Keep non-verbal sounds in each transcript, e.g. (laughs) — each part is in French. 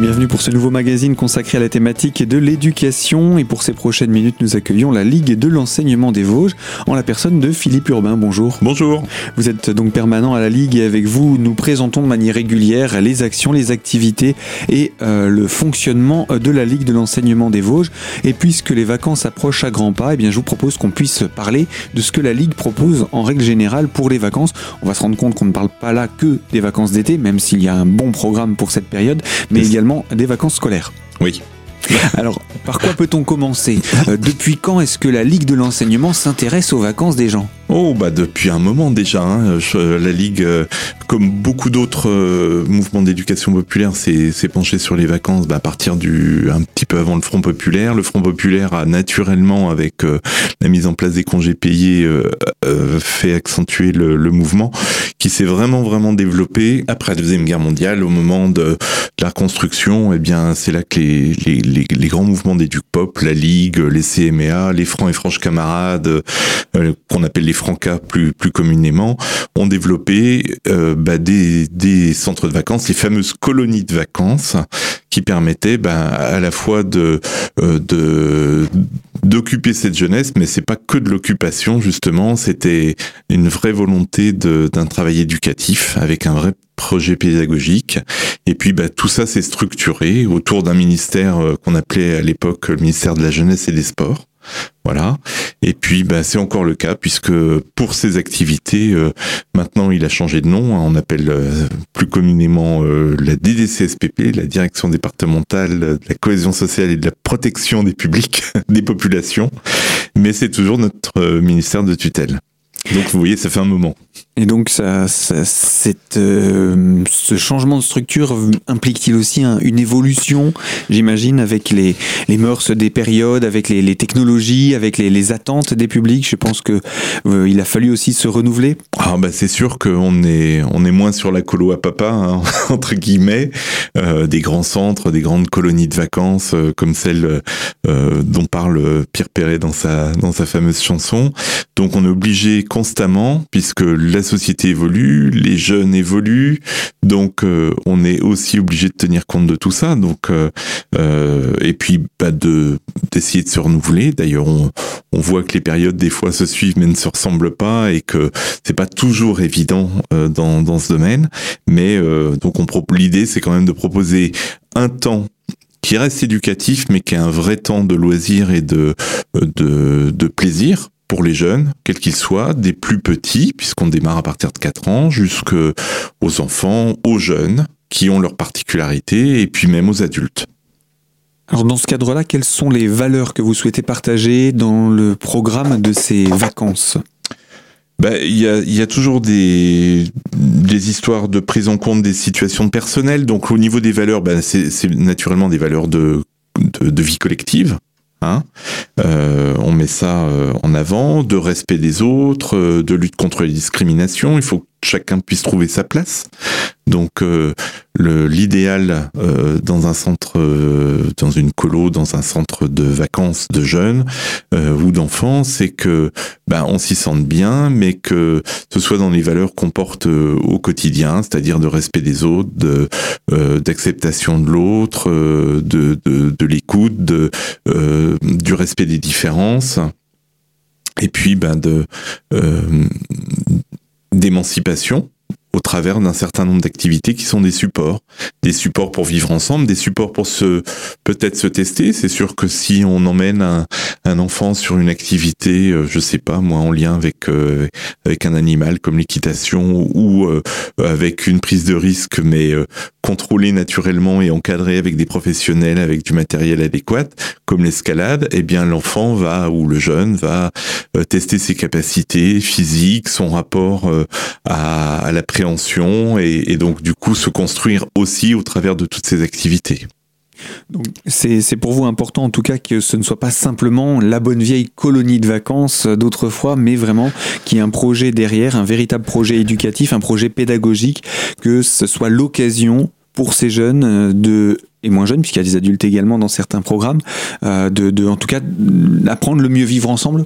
bienvenue pour ce nouveau magazine consacré à la thématique de l'éducation. Et pour ces prochaines minutes, nous accueillons la Ligue de l'enseignement des Vosges en la personne de Philippe Urbain. Bonjour. Bonjour. Vous êtes donc permanent à la Ligue et avec vous, nous présentons de manière régulière les actions, les activités et euh, le fonctionnement de la Ligue de l'enseignement des Vosges. Et puisque les vacances approchent à grands pas, eh bien, je vous propose qu'on puisse parler de ce que la Ligue propose en règle générale pour les vacances. On va se rendre compte qu'on ne parle pas là que des vacances d'été, même s'il y a un bon programme pour cette période, mais également des vacances scolaires. Oui. (laughs) Alors, par quoi peut-on commencer? Euh, Depuis quand est-ce que la Ligue de l'enseignement s'intéresse aux vacances des gens? Oh, bah depuis un moment déjà. Hein. la Ligue, euh, comme beaucoup d'autres euh, mouvements d'éducation populaire, s'est penché sur les vacances bah, à partir du un petit peu avant le Front populaire. Le Front populaire a naturellement, avec la mise en place des congés payés, fait accentuer le, le mouvement, qui s'est vraiment vraiment développé après la deuxième guerre mondiale, au moment de, la reconstruction. Eh bien, c'est là que les, les, les, les, grands mouvements d'éduc-pop, la Ligue, les CMA, les Francs et Franches Camarades, qu'on appelle les Francas plus, communément, ont développé euh, bah, des, centres de vacances, les fameuses colonies de vacances, qui permettaient bah, à la fois euh, d'occuper cette jeunesse, mais c'est pas que de l'occupation justement, c'était une vraie volonté d'un travail éducatif avec un vrai projet pédagogique. Et puis bah, tout ça s'est structuré autour d'un ministère euh, qu'on appelait à l'époque le ministère de la jeunesse et des sports. Voilà. Et puis, bah, c'est encore le cas puisque pour ces activités, euh, maintenant, il a changé de nom. Hein. on appelle euh, plus communément euh, la DDCSPP, la Direction départementale de la cohésion sociale et de la protection des publics, (laughs) des populations. Mais c'est toujours notre ministère de tutelle. Donc, vous voyez, ça fait un moment. Et donc, ça, euh, ce changement de structure implique-t-il aussi une évolution, j'imagine, avec les, les mœurs des périodes, avec les, technologies, avec les, attentes des publics? Je pense que euh, a fallu aussi se renouveler. Ah bah c'est sûr qu'on est on est moins sur la colo à papa hein, (laughs) entre guillemets, euh, des grands centres, des grandes colonies de vacances comme celle dont parle Pierre Perret dans sa dans sa fameuse chanson. Donc on est obligé constamment, puisque la société évolue, les jeunes évoluent, donc euh, on est aussi obligé de tenir compte de tout ça. Donc euh, euh, et puis bah, de d'essayer de se renouveler. D'ailleurs, on, voit que les périodes des fois se suivent mais ne se ressemblent pas et que c'est pas toujours évident dans dans ce domaine. Mais donc on l'idée c'est quand même de proposer un temps qui reste éducatif, mais qui est un vrai temps de loisir et de, de, de plaisir pour les jeunes, quels qu'ils soient, des plus petits, puisqu'on démarre à partir de 4 ans, jusqu'aux enfants, aux jeunes, qui ont leurs particularités, et puis même aux adultes. Alors dans ce cadre-là, quelles sont les valeurs que vous souhaitez partager dans le programme de ces vacances? Ben, il y, a, y a toujours des, des histoires de prise en compte des situations personnelles. Donc au niveau des valeurs, ben, c'est naturellement des valeurs de, de, de vie collective. Hein euh, on met ça euh, en avant, de respect des autres, euh, de lutte contre les discriminations. Il faut chacun puisse trouver sa place. Donc euh, l'idéal euh, dans un centre, euh, dans une colo, dans un centre de vacances de jeunes ou d'enfants, c'est que ben, on s'y sente bien, mais que ce soit dans les valeurs qu'on porte au quotidien, c'est-à-dire de respect des autres, d'acceptation de l'autre, de, de, l'écoute, du respect des différences, et puis ben de d'émancipation au travers d'un certain nombre d'activités qui sont des supports, des supports pour vivre ensemble, des supports pour se peut-être se tester. C'est sûr que si on emmène un, un, enfant sur une activité, euh, je sais pas moi, en lien avec euh, avec un animal comme l'équitation ou euh, avec une prise de risque, mais contrôlée naturellement et encadrée avec des professionnels, avec du matériel adéquat, comme l'escalade, eh bien l'enfant va ou le jeune va tester ses capacités physiques, son rapport à, à la et, donc du coup se construire aussi au travers de toutes ces activités. C'est pour vous important en tout cas que ce ne soit pas simplement la bonne vieille colonie de vacances d'autrefois, mais vraiment qu'il y ait un projet derrière, un véritable projet éducatif, un projet pédagogique, que ce soit l'occasion pour ces jeunes euh, de et moins jeunes, puisqu'il y a des adultes également dans certains programmes, euh, de en tout cas apprendre le mieux vivre ensemble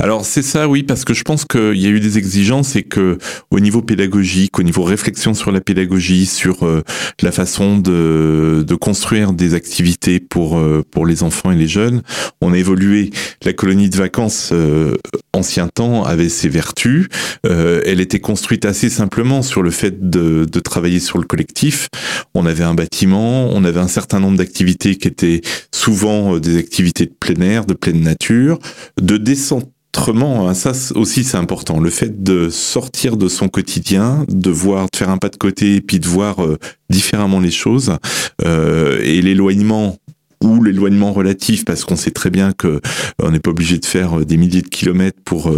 Alors c'est ça, oui, parce que je pense qu'il y a eu des exigences et que au niveau pédagogique, au niveau réflexion sur la pédagogie, sur euh, la façon de, de construire des activités pour euh, pour les enfants et les jeunes, on a évolué. La colonie de vacances euh, ancien temps avait ses vertus. elle était construite assez simplement sur le fait de, de travailler sur le collectif. On avait un bâtiment, on avait un certain nombre d'activités qui étaient souvent des activités de plein air, de pleine nature, de descente Autrement, hein, ça aussi c'est important, le fait de sortir de son quotidien, de voir, de faire un pas de côté, et puis de voir euh, différemment les choses, euh, et l'éloignement ou l'éloignement relatif, parce qu'on sait très bien que euh, on n'est pas obligé de faire des milliers de kilomètres pour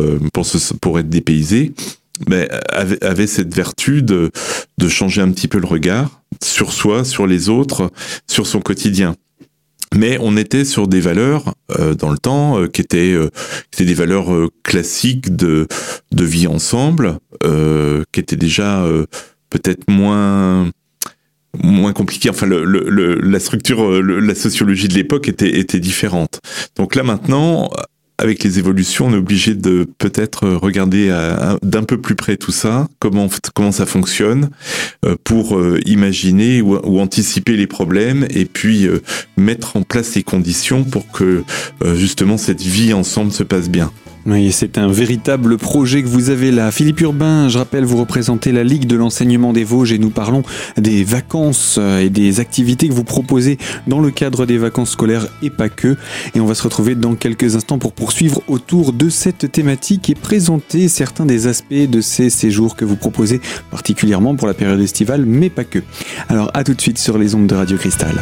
pour, être dépaysé, mais avait, avait cette vertu de de changer un petit peu le regard sur soi, sur les autres, sur son quotidien mais on était sur des valeurs euh, dans le temps euh, qui étaient euh, des valeurs classiques de vie ensemble qui étaient déjà peut-être moins moins compliquées. Enfin la structure la sociologie de l'époque était était différente. Donc là maintenant avec les évolutions, on est obligé de peut-être regarder d'un peu plus près tout ça, comment ça fonctionne, euh, pour euh, imaginer ou, anticiper les problèmes et puis euh, mettre en place les conditions pour que justement cette vie ensemble se passe bien. Oui, c'est un véritable projet que vous avez là. Philippe Urbain, je rappelle, vous représentez la Ligue de l'enseignement des Vosges et nous parlons des vacances et des activités que vous proposez dans le cadre des vacances scolaires et pas que. Et on va se retrouver dans quelques instants pour poursuivre autour de cette thématique et présenter certains des aspects de ces séjours que vous proposez, particulièrement pour la période estivale, mais pas que. Alors à tout de suite sur les ondes de Radio Cristal.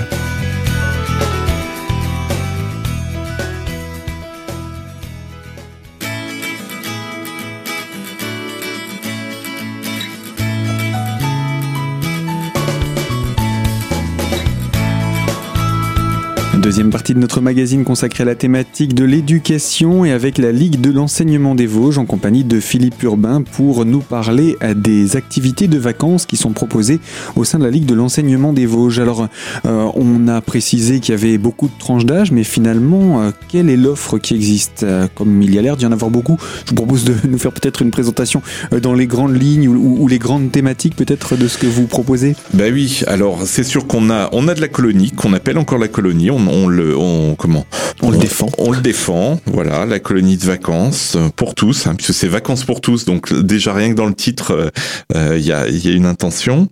Deuxième partie de notre magazine consacrée à la thématique de l'éducation et avec la Ligue de l'enseignement des Vosges en compagnie de Philippe Urbain pour nous parler des activités de vacances qui sont proposées au sein de la Ligue de l'enseignement des Vosges. Alors, euh, on a précisé qu'il y avait beaucoup de tranches d'âge, mais finalement, euh, quelle est l'offre qui existe? Euh, Comme il y a l'air d'y en avoir beaucoup, je vous propose de (laughs) nous faire peut-être une présentation dans les grandes lignes ou, les grandes thématiques peut-être de ce que vous proposez. Ben oui, alors c'est sûr qu'on a, on a de la colonie, qu'on appelle encore la colonie. On, on le, on, comment on, le défend. On le défend. Voilà, la colonie de vacances pour tous, hein, puisque c'est vacances pour tous. Donc déjà rien que dans le titre, euh, euh, il y, a, y a une intention.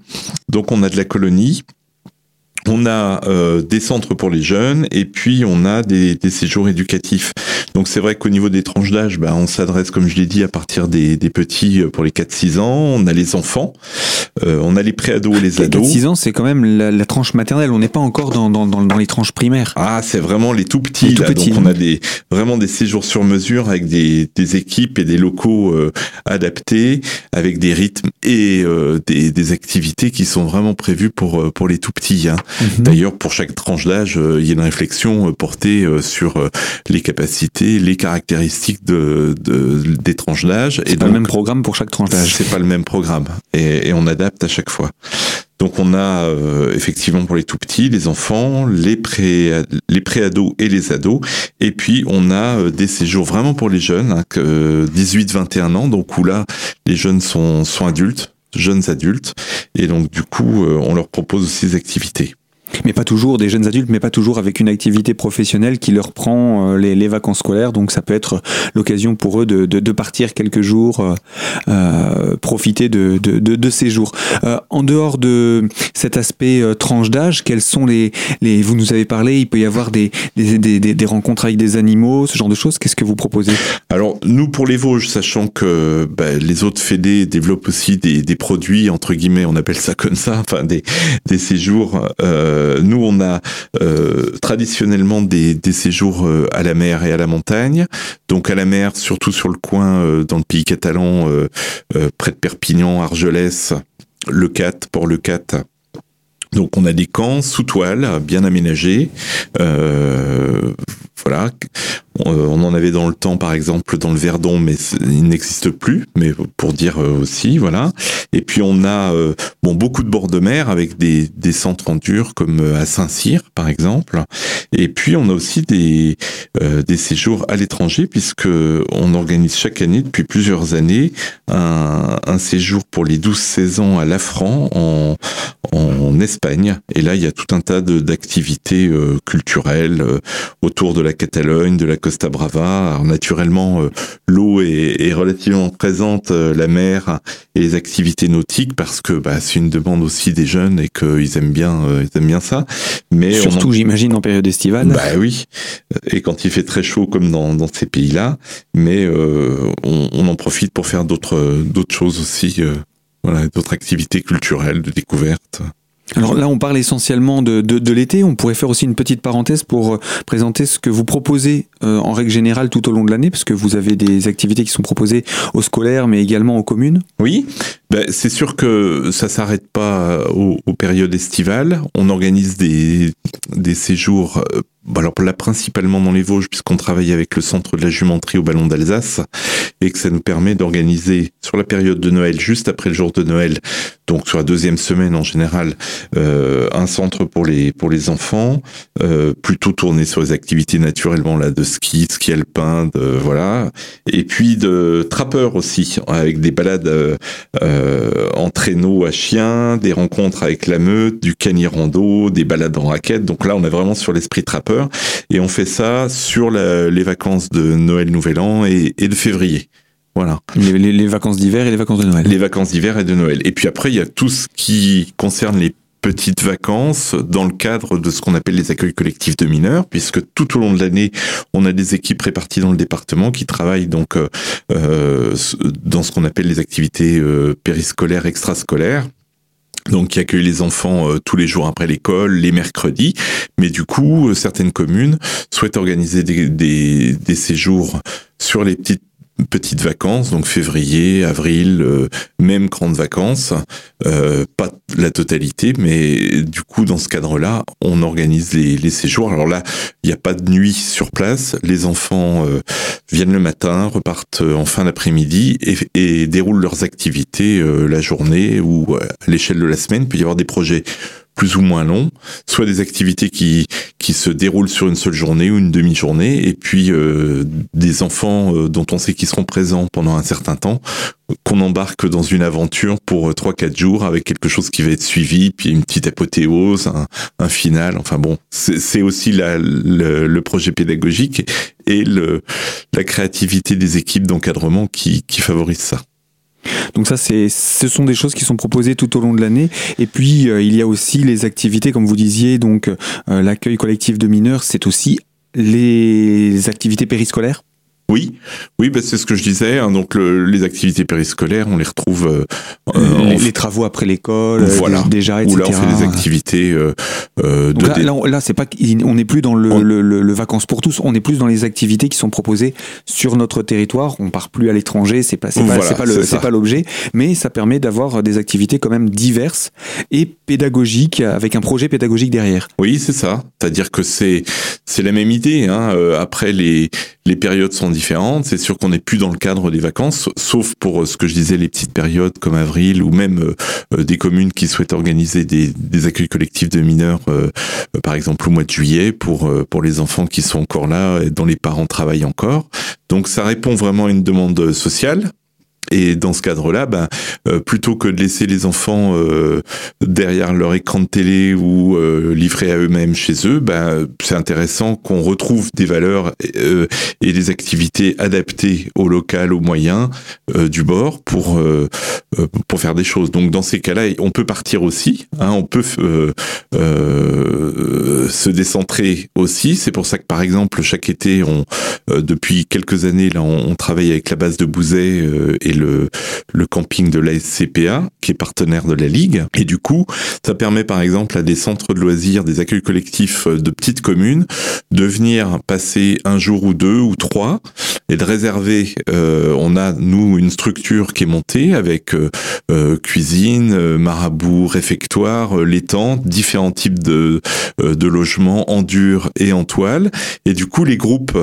Donc on a de la colonie. On a euh, des centres pour les jeunes et puis on a des, des séjours éducatifs. Donc c'est vrai qu'au niveau des tranches d'âge, bah, on s'adresse, comme je l'ai dit, à partir des, des petits pour les 4-6 ans. On a les enfants euh, on a les préados et les ados. 6 ans, c'est quand même la, tranche maternelle. On n'est pas encore dans, dans, dans, les tranches primaires. Ah, c'est vraiment les tout petits. Donc on a des vraiment des séjours sur mesure avec des, des équipes et des locaux euh, adaptés, avec des rythmes et euh, des, des, activités qui sont vraiment prévues pour pour les tout petits. Hein. Mhm. D'ailleurs, pour chaque tranche d'âge, il y a une réflexion portée sur les capacités, les caractéristiques de, de des tranches d'âge. Et pas le même programme pour chaque tranche d'âge. C'est pas le même programme. Et, et on adapte à chaque fois. Donc on a euh, effectivement pour les tout petits, les enfants, les pré les préados et les ados, et puis on a euh, des séjours vraiment pour les jeunes, hein, 18-21 ans, donc où là les jeunes sont sont adultes, jeunes adultes, et donc du coup euh, on leur propose aussi des activités. Mais pas toujours des jeunes adultes, mais pas toujours avec une activité professionnelle qui leur prend euh, les, vacances scolaires. Donc ça peut être l'occasion pour eux de, de, de, partir quelques jours, euh, euh profiter de, de, ces jours. Euh, en dehors de cet aspect euh, tranche d'âge, quels sont les, les... Vous nous avez parlé, il peut y avoir des, des, des, des rencontres avec des animaux, ce genre de choses. Qu'est-ce que vous proposez? Alors nous, pour les Vosges, sachant que bah, les autres fédés développent aussi des, des produits, entre guillemets, on appelle ça comme ça, enfin des, des séjours... Euh, euh, nous, on a euh, traditionnellement des, séjours euh, à la mer et à la montagne. Donc à la mer, surtout sur le coin dans le pays catalan, près de Perpignan, Argelès, Le Cat, Port-Le Cat. Donc on a des camps sous toile, bien aménagés. Voilà. On en avait dans le temps, par exemple, dans le Verdon, mais il n'existe plus, mais pour dire aussi, voilà. Et puis on a bon beaucoup de bords de mer avec des, des centres en dur comme à Saint-Cyr, par exemple. Et puis on a aussi des, des séjours à l'étranger, puisque on organise chaque année, depuis plusieurs années, un, un séjour pour les 12-16 ans à Lafran en, en Espagne. Et là, il y a tout un tas d'activités euh, culturelles euh, autour de la Catalogne, de la Costa Brava. Alors, naturellement, euh, l'eau est, est, relativement présente, la mer et les activités nautiques, parce que bah, c'est une demande aussi des jeunes et qu'ils aiment bien, ils aiment bien ça. Mais surtout, j'imagine, en période estivale. Bah oui. Et quand il fait très chaud, comme dans, dans ces pays-là, mais on, on, en profite pour faire d'autres d'autres choses aussi voilà, d'autres activités culturelles, de découverte. Alors là, on parle essentiellement de, de, l'été. On pourrait faire aussi une petite parenthèse pour euh, présenter ce que vous proposez euh, en règle générale tout au long de l'année, parce que vous avez des activités qui sont proposées aux scolaires, mais également aux communes. Oui, ben, c'est sûr que ça s'arrête pas aux, aux, périodes estivales. On organise des, des séjours euh, alors là principalement dans les Vosges puisqu'on travaille avec le centre de la jumenterie au Ballon d'Alsace et que ça nous permet d'organiser sur la période de Noël, juste après le jour de Noël, donc sur la deuxième semaine en général, euh, un centre pour les pour les enfants, euh, plutôt tourné sur les activités naturellement là de ski, ski alpin, de, voilà, et puis de trappeurs aussi avec des balades euh, en traîneau à chien, des rencontres avec la meute, du canirando, des balades en raquette. Donc là, on est vraiment sur l'esprit trappeur et on fait ça sur les vacances de Noël, Nouvel An et, de février. Voilà. Les, vacances d'hiver et les vacances de Noël. Les vacances d'hiver et de Noël. Et puis après, il y a tout ce qui concerne les petites vacances dans le cadre de ce qu'on appelle les accueils collectifs de mineurs, puisque tout au long de l'année, on a des équipes réparties dans le département qui travaillent donc euh, euh dans ce qu'on appelle les activités euh, périscolaires, extrascolaires donc qui accueille les enfants tous les jours après l'école, les mercredis. Mais du coup, certaines communes souhaitent organiser des séjours sur les petites petites vacances, donc février, avril, euh, même grandes vacances, euh, pas la totalité, mais du coup dans ce cadre-là, on organise les, séjours. Alors là, il n'y a pas de nuit sur place, les enfants euh, viennent le matin, repartent en fin d'après-midi et, et, déroulent leurs activités la journée ou à l'échelle de la semaine. Il peut y avoir des projets plus ou moins long, soit des activités qui qui se déroulent sur une seule journée ou une demi-journée, et puis euh, des enfants euh, dont on sait qu'ils seront présents pendant un certain temps, qu'on embarque dans une aventure pour 3-4 euh, jours avec quelque chose qui va être suivi, puis une petite apothéose, un, un final. Enfin bon, c'est aussi la, le, le, projet pédagogique et le, la créativité des équipes d'encadrement qui, qui favorise ça. Donc ça, c'est, ce sont des choses qui sont proposées tout au long de l'année. Et puis, euh, il y a aussi les activités, comme vous disiez, donc euh, l'accueil collectif de mineurs, c'est aussi les activités périscolaires oui, oui, bah c'est ce que je disais. Hein, donc les activités périscolaires, on les retrouve. Euh, euh les, travaux après l'école, voilà. déjà, etc. Ou là, on fait des activités euh, euh de. Là, là, là c'est pas, on n'est plus dans le, le, le, vacances pour tous. On est plus dans les activités qui sont proposées sur notre territoire. On part plus à l'étranger. C'est pas, c'est pas, c'est pas, le, c'est pas l'objet, mais ça permet d'avoir des activités quand même diverses et pédagogiques avec un projet pédagogique derrière. Oui, c'est ça. C'est-à-dire que c'est, c'est la même idée. Hein. Après les les périodes sont différentes. C'est sûr qu'on n'est plus dans le cadre des vacances, sauf pour euh, ce que je disais, les petites périodes comme avril ou même euh, euh, des communes qui souhaitent organiser des, accueils collectifs de mineurs, par exemple au mois de juillet, pour les enfants qui sont encore là et dont les parents travaillent encore. Donc ça répond vraiment à une demande sociale. Et dans ce cadre-là, ben, euh, plutôt que de laisser les enfants euh, derrière leur écran de télé ou euh, livrés à eux-mêmes chez eux, ben, c'est intéressant qu'on retrouve des valeurs et des activités adaptées au local, aux moyens du bord pour pour faire des choses. Donc dans ces cas-là, on peut partir aussi, hein, on peut se décentrer aussi. C'est pour ça que par exemple chaque été, on depuis quelques années là, on, on travaille avec la base de Bouzet et le, camping de la SCPA, qui est partenaire de la Ligue. Et du coup, ça permet par exemple à des centres de loisirs, des accueils collectifs de petites communes, de venir passer un jour ou deux ou trois et de réserver. on a nous une structure qui est montée avec cuisine, marabout, réfectoire, les tentes, différents types de de logements en dur et en toile. Et du coup, les groupes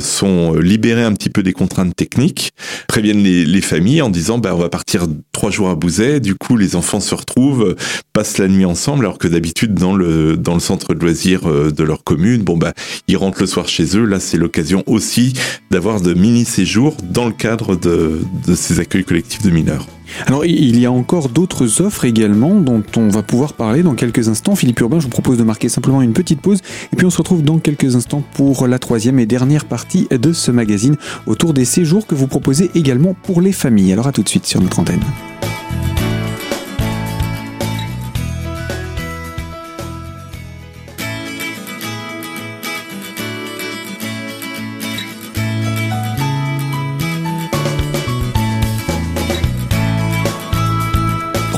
sont libérés un petit peu des contraintes techniques, préviennent les, les familles en disant bah on va partir trois jours à Bouzet. Du coup, les enfants se retrouvent, passent la nuit ensemble, alors que d'habitude dans le dans le centre de loisirs euh, de leur commune, bon bah ils rentrent le soir chez eux. Là, c'est l'occasion aussi d'avoir de mini séjours dans le cadre de ces accueils collectifs de mineurs. Alors il y a encore d'autres offres également dont on va pouvoir parler dans quelques instants. Philippe Urbain, je vous propose de marquer simplement une petite pause et puis on se retrouve dans quelques instants pour la troisième et dernière partie de ce magazine autour des séjours que vous proposez également pour les familles. Alors à tout de suite sur notre antenne.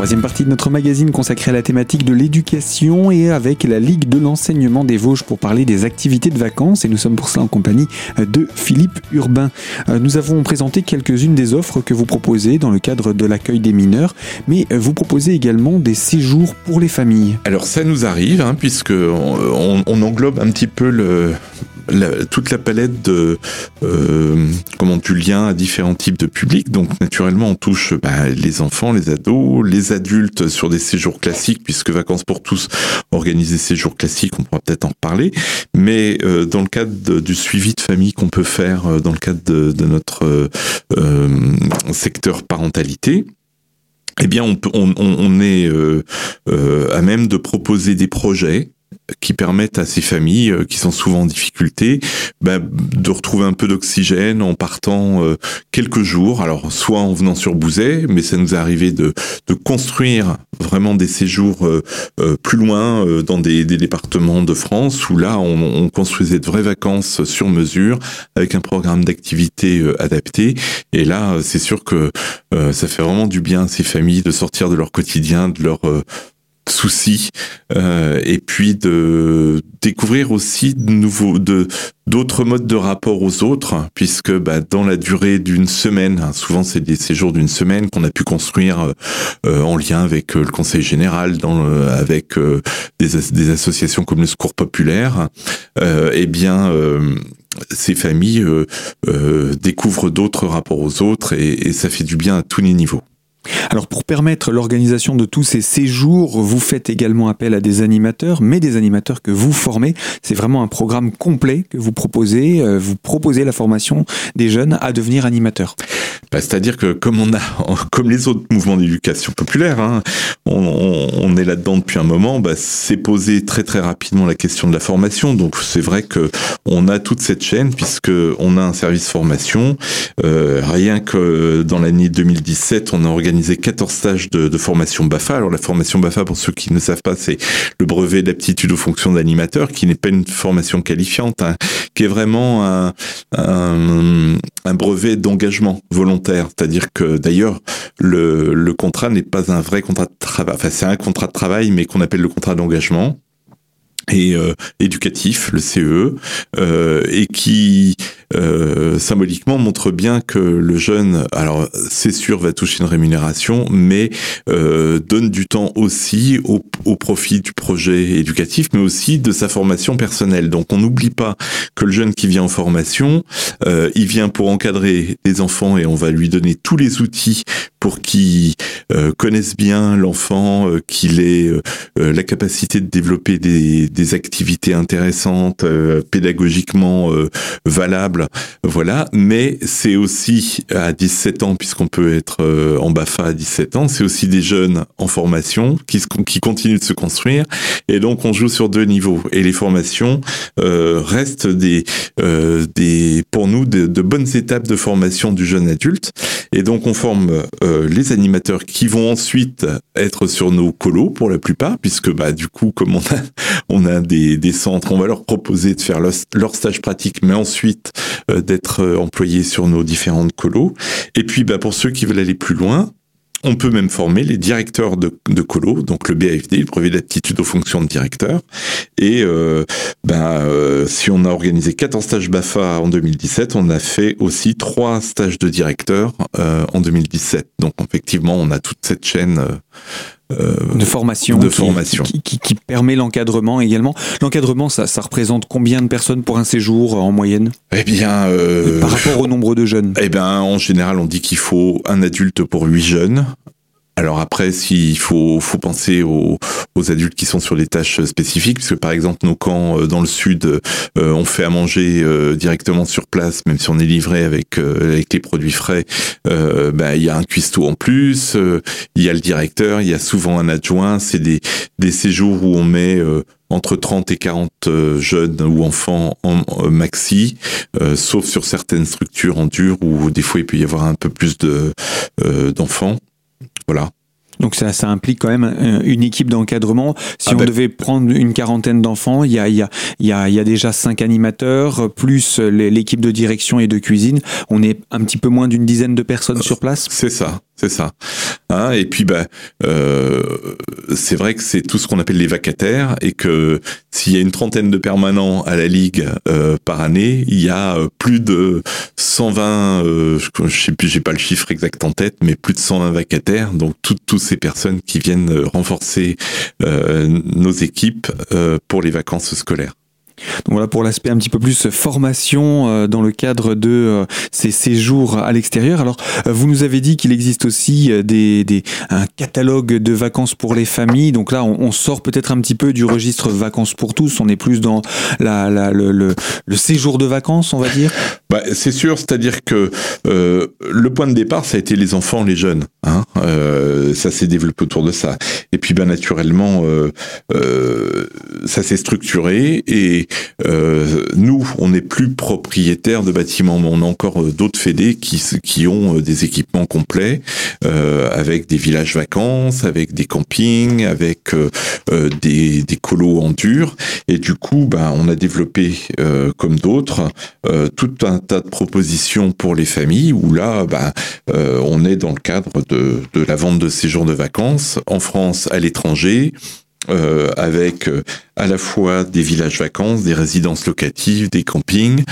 Troisième partie de notre magazine consacrée à la thématique de l'éducation et avec la Ligue de l'enseignement des Vosges pour parler des activités de vacances. Et nous sommes pour cela en compagnie de Philippe Urbain. Euh, nous avons présenté quelques-unes des offres que vous proposez dans le cadre de l'accueil des mineurs, mais vous proposez également des séjours pour les familles. Alors ça nous arrive, hein, puisque on, englobe un petit peu le, toute la palette de euh, comment du lien à différents types de publics. Donc naturellement, on touche bah, les enfants, les ados, les adultes sur des séjours classiques, puisque Vacances pour tous organise des séjours classiques, on pourra peut-être en reparler. Mais euh, dans le cadre du suivi de famille qu'on peut faire euh, dans le cadre de, notre secteur parentalité, eh bien, on, on est à même de proposer des projets qui permettent à ces familles euh, qui sont souvent en difficulté bah, de retrouver un peu d'oxygène en partant euh, quelques jours. Alors soit en venant sur Bouzet, mais ça nous est arrivé de, de construire vraiment des séjours euh, plus loin dans des, des, départements de France où là on, on, construisait de vraies vacances sur mesure avec un programme d'activité adapté. Et là c'est sûr que ça fait vraiment du bien à ces familles de sortir de leur quotidien, de leur soucis euh, et puis de découvrir aussi de nouveaux de d'autres modes de rapport aux autres puisque bah, dans la durée d'une semaine hein, souvent c'est des séjours d'une semaine qu'on a pu construire euh, en lien avec euh, le conseil général dans avec des, associations comme le secours populaire eh bien ces familles découvrent d'autres rapports aux autres et ça fait du bien à tous les niveaux. Alors pour permettre l'organisation de tous ces séjours, vous faites également appel à des animateurs, mais des animateurs que vous formez. C'est vraiment un programme complet que vous proposez. Euh, vous proposez la formation des jeunes à devenir animateurs. Bah, C'est-à-dire que comme on a, (laughs) comme les autres mouvements d'éducation populaire, hein, on, est là-dedans depuis un moment, bah, c'est posé très très rapidement la question de la formation. Donc c'est vrai que on a toute cette chaîne puisque on a un service formation. Euh, rien que dans l'année 2017, on a organisé 14 stages de, formation BAFA. Alors la formation BAFA, pour ceux qui ne savent pas, c'est le brevet d'aptitude aux fonctions d'animateur, qui n'est pas une formation qualifiante, hein, qui est vraiment un, brevet d'engagement volontaire. C'est-à-dire que d'ailleurs, le, contrat n'est pas un vrai contrat de travail. Enfin, c'est un contrat de travail, mais qu'on appelle le contrat d'engagement et euh, éducatif, le CE, euh, et qui euh, symboliquement montre bien que le jeune, alors c'est sûr, va toucher une rémunération, mais euh, donne du temps aussi au, au, profit du projet éducatif, mais aussi de sa formation personnelle. Donc on n'oublie pas que le jeune qui vient en formation, euh, il vient pour encadrer des enfants et on va lui donner tous les outils pour qu'il euh, connaisse bien l'enfant, euh, qu'il ait la capacité de développer des, des activités intéressantes, pédagogiquement valables voilà. Mais c'est aussi à 17 ans, puisqu'on peut être euh, en BAFA à 17 ans, c'est aussi des jeunes en formation qui, qui continuent de se construire. Et donc, on joue sur deux niveaux. Et les formations euh, restent des, euh, des, pour nous, de, de, bonnes étapes de formation du jeune adulte. Et donc, on forme euh, les animateurs qui vont ensuite être sur nos colos pour la plupart, puisque bah, du coup, comme on a, on a des, des centres, on va leur proposer de faire leur, stage pratique, mais ensuite euh, d'être euh, employés sur nos différentes colos. Et puis, bah, pour ceux qui veulent aller plus loin, on peut même former les directeurs de, de colo, donc le BAFD, le brevet d'aptitude aux fonctions de directeur. Et euh, ben, euh, si on a organisé 14 stages BAFA en 2017, on a fait aussi trois stages de directeur euh, en 2017. Donc effectivement, on a toute cette chaîne. Euh, de formation, de qui, formation. Qui, qui, qui permet l'encadrement également. L'encadrement, ça, ça représente combien de personnes pour un séjour en moyenne? Eh bien, euh, par rapport au nombre de jeunes. Eh bien, en général, on dit qu'il faut un adulte pour huit jeunes, alors après, s'il faut, faut penser aux, aux, adultes qui sont sur des tâches spécifiques, puisque par exemple nos camps euh, dans le sud, euh, on fait à manger euh, directement sur place, même si on est livré avec avec les produits frais. Ben, il y a un cuistot en plus, il y a le directeur, il y a souvent un adjoint. C'est des des séjours où on met entre 30 et 40 jeunes ou enfants en maxi, sauf sur certaines structures en dur où des fois il peut y avoir un peu plus de d'enfants. Voilà. Donc ça, ça implique quand même euh, une équipe d'encadrement. Si ah on ben... devait prendre une quarantaine d'enfants, il y a, y, a, y, a, il y a déjà cinq animateurs, plus l'équipe de direction et de cuisine. On est un petit peu moins d'une dizaine de personnes sur place. C'est ça, c'est ça. Hein, et puis, bah, euh, c'est vrai que c'est tout ce qu'on appelle les vacataires et que s'il y a une trentaine de permanents à la ligue euh, par année, il y a plus de 120, euh, je sais plus, j'ai pas le chiffre exact en tête, mais plus de 120 vacataires. Donc toutes toutes ces personnes qui viennent renforcer euh, nos équipes euh, pour les vacances scolaires. Donc voilà pour l'aspect un petit peu plus formation euh, dans le cadre de euh, ces séjours à l'extérieur. Alors euh, vous nous avez dit qu'il existe aussi des, des, un catalogue de vacances pour les familles. Donc là on, on sort peut-être un petit peu du registre vacances pour tous. On est plus dans la, la, le, le, séjour de vacances, on va dire. Bah, c'est sûr, c'est-à-dire que euh, le point de départ ça a été les enfants, les jeunes. Hein euh, ça s'est développé autour de ça. Et puis ben naturellement ça s'est structuré et euh, nous, on n'est plus propriétaire de bâtiments, mais on a encore euh, d'autres fédés qui, qui ont euh, des équipements complets, euh, avec des villages vacances, avec des campings, avec euh, des, des colos en dur. Et du coup, ben, on a développé, euh, comme d'autres, tout un tas de propositions pour les familles, où là, ben, on est dans le cadre de, de la vente de séjours de vacances en France, à l'étranger, euh, avec à la fois des villages vacances, des résidences locatives, des campings.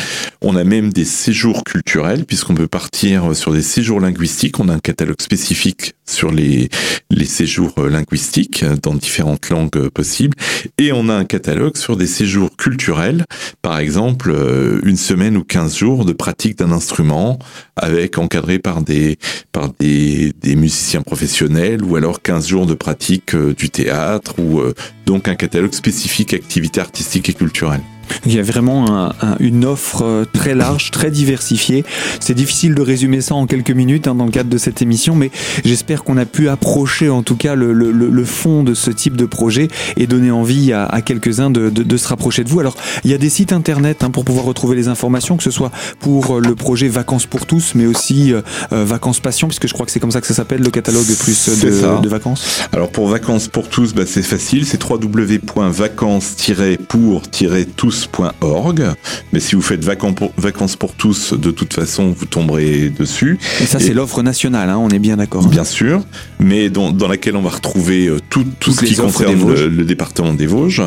On a même des séjours culturels, puisqu'on peut partir sur des séjours linguistiques. On a un catalogue spécifique sur les, les séjours linguistiques dans différentes langues possibles. Et on a un catalogue sur des séjours culturels, par exemple une semaine ou 15 jours de pratique d'un instrument, avec encadré par des, par des, des musiciens professionnels, ou alors 15 jours de pratique du théâtre, ou donc un catalogue spécifique activités artistiques et culturelles. Il y a vraiment un, un, une offre euh, très large, très diversifiée. C'est difficile de résumer ça en quelques minutes hein, dans le cadre de cette émission, mais j'espère qu'on a pu approcher en tout cas le, le, le, fond de ce type de projet et donner envie à, à quelques-uns de, de, de, se rapprocher de vous. Alors, il y a des sites internet hein, pour pouvoir retrouver les informations, que ce soit pour le projet Vacances pour tous, mais aussi euh, Vacances Passion, puisque je crois que c'est comme ça que ça s'appelle, le catalogue plus de, de, vacances. Alors, pour Vacances pour tous, bah, c'est facile, c'est www.vacances-pour-tous mais si vous faites vacances pour, tous, de toute façon, vous tomberez dessus. Et ça, c'est l'offre nationale, hein, on est bien d'accord. Bien sûr, mais dans, dans, laquelle on va retrouver euh, tout, tout ce qui concerne le, le, département des Vosges.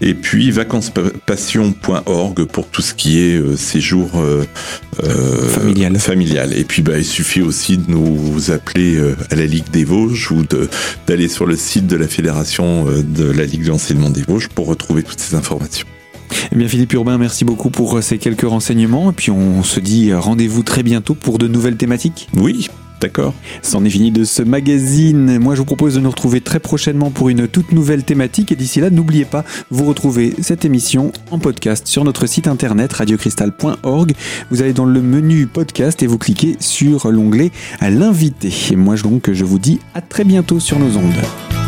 Et puis vacancespassion.org pour tout ce qui est euh, séjour euh, euh, familial. familial. Et puis, bah, il suffit aussi de nous appeler euh, à la Ligue des Vosges ou d'aller sur le site de la Fédération de la Ligue de l'enseignement des Vosges pour retrouver toutes ces informations. Eh bien Philippe Urbain, merci beaucoup pour euh, ces quelques renseignements. Et puis on se dit euh, rendez-vous très bientôt pour de nouvelles thématiques. Oui, D'accord. C'en est fini de ce magazine. Moi, je vous propose de nous retrouver très prochainement pour une toute nouvelle thématique. Et d'ici là, n'oubliez pas, vous retrouvez cette émission en podcast sur notre site internet radiocristal.org. Vous allez dans le menu podcast et vous cliquez sur l'onglet à l'invité. Et moi, donc, je vous dis à très bientôt sur nos ondes.